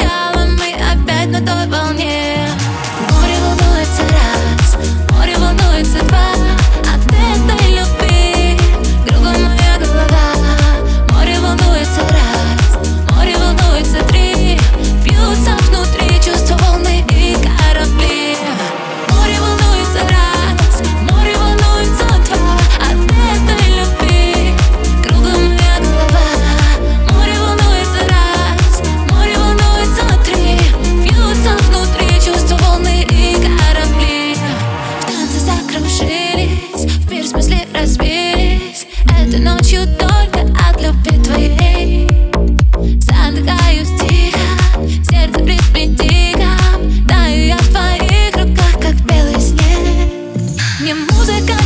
Сначала Мы опять на той волне Ты ночью только от любви твоей. Задыхаюсь тихо, сердце пред притиком Таю я в твоих руках, как белый снег. Мне музыка